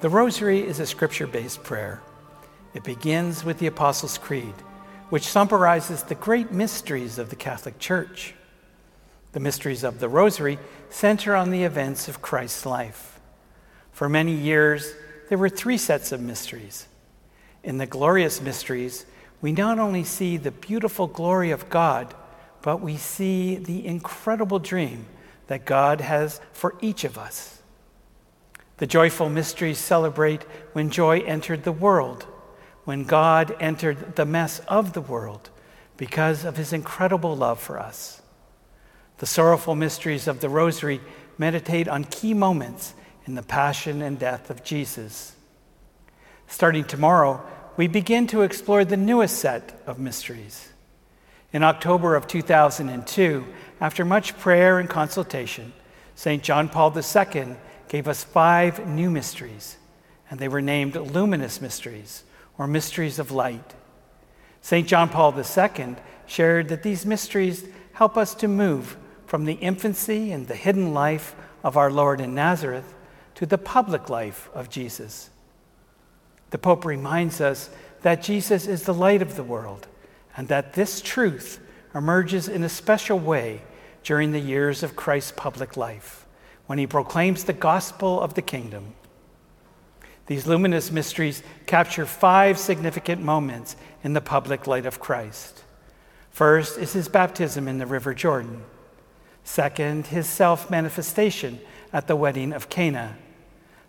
The Rosary is a scripture based prayer. It begins with the Apostles' Creed, which summarizes the great mysteries of the Catholic Church. The mysteries of the Rosary center on the events of Christ's life. For many years, there were three sets of mysteries. In the glorious mysteries, we not only see the beautiful glory of God, but we see the incredible dream that God has for each of us. The joyful mysteries celebrate when joy entered the world, when God entered the mess of the world because of his incredible love for us. The sorrowful mysteries of the Rosary meditate on key moments in the passion and death of Jesus. Starting tomorrow, we begin to explore the newest set of mysteries. In October of 2002, after much prayer and consultation, St. John Paul II gave us five new mysteries, and they were named luminous mysteries or mysteries of light. St. John Paul II shared that these mysteries help us to move from the infancy and the hidden life of our Lord in Nazareth to the public life of Jesus. The Pope reminds us that Jesus is the light of the world and that this truth emerges in a special way during the years of Christ's public life when he proclaims the gospel of the kingdom. These luminous mysteries capture five significant moments in the public light of Christ. First is his baptism in the River Jordan. Second, his self manifestation at the wedding of Cana.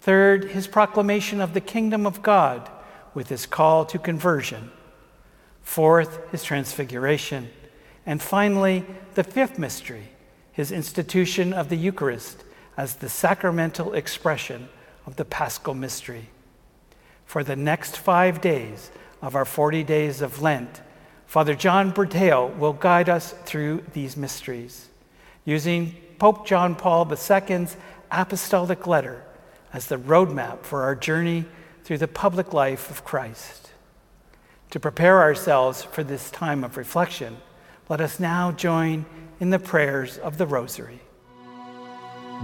Third, his proclamation of the kingdom of God with his call to conversion. Fourth, his transfiguration. And finally, the fifth mystery, his institution of the Eucharist as the sacramental expression of the paschal mystery. For the next five days of our 40 days of Lent, Father John Berteo will guide us through these mysteries, using Pope John Paul II's apostolic letter as the roadmap for our journey through the public life of Christ. To prepare ourselves for this time of reflection, let us now join in the prayers of the Rosary.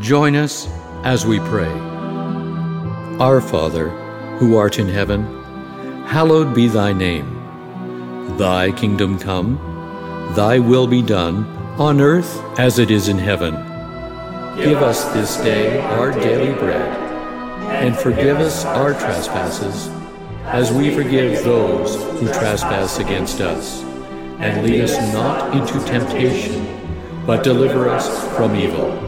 Join us as we pray. Our Father, who art in heaven, hallowed be thy name. Thy kingdom come, thy will be done, on earth as it is in heaven. Give us this day our daily bread, and forgive us our trespasses, as we forgive those who trespass against us. And lead us not into temptation, but deliver us from evil.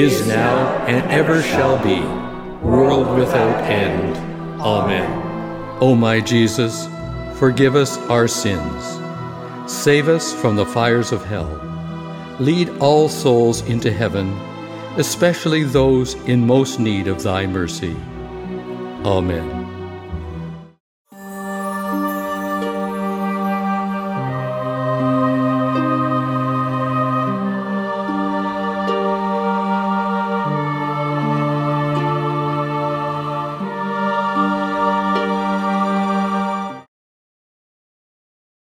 is now, and ever shall be, world without end. Amen. O my Jesus, forgive us our sins. Save us from the fires of hell. Lead all souls into heaven, especially those in most need of thy mercy. Amen.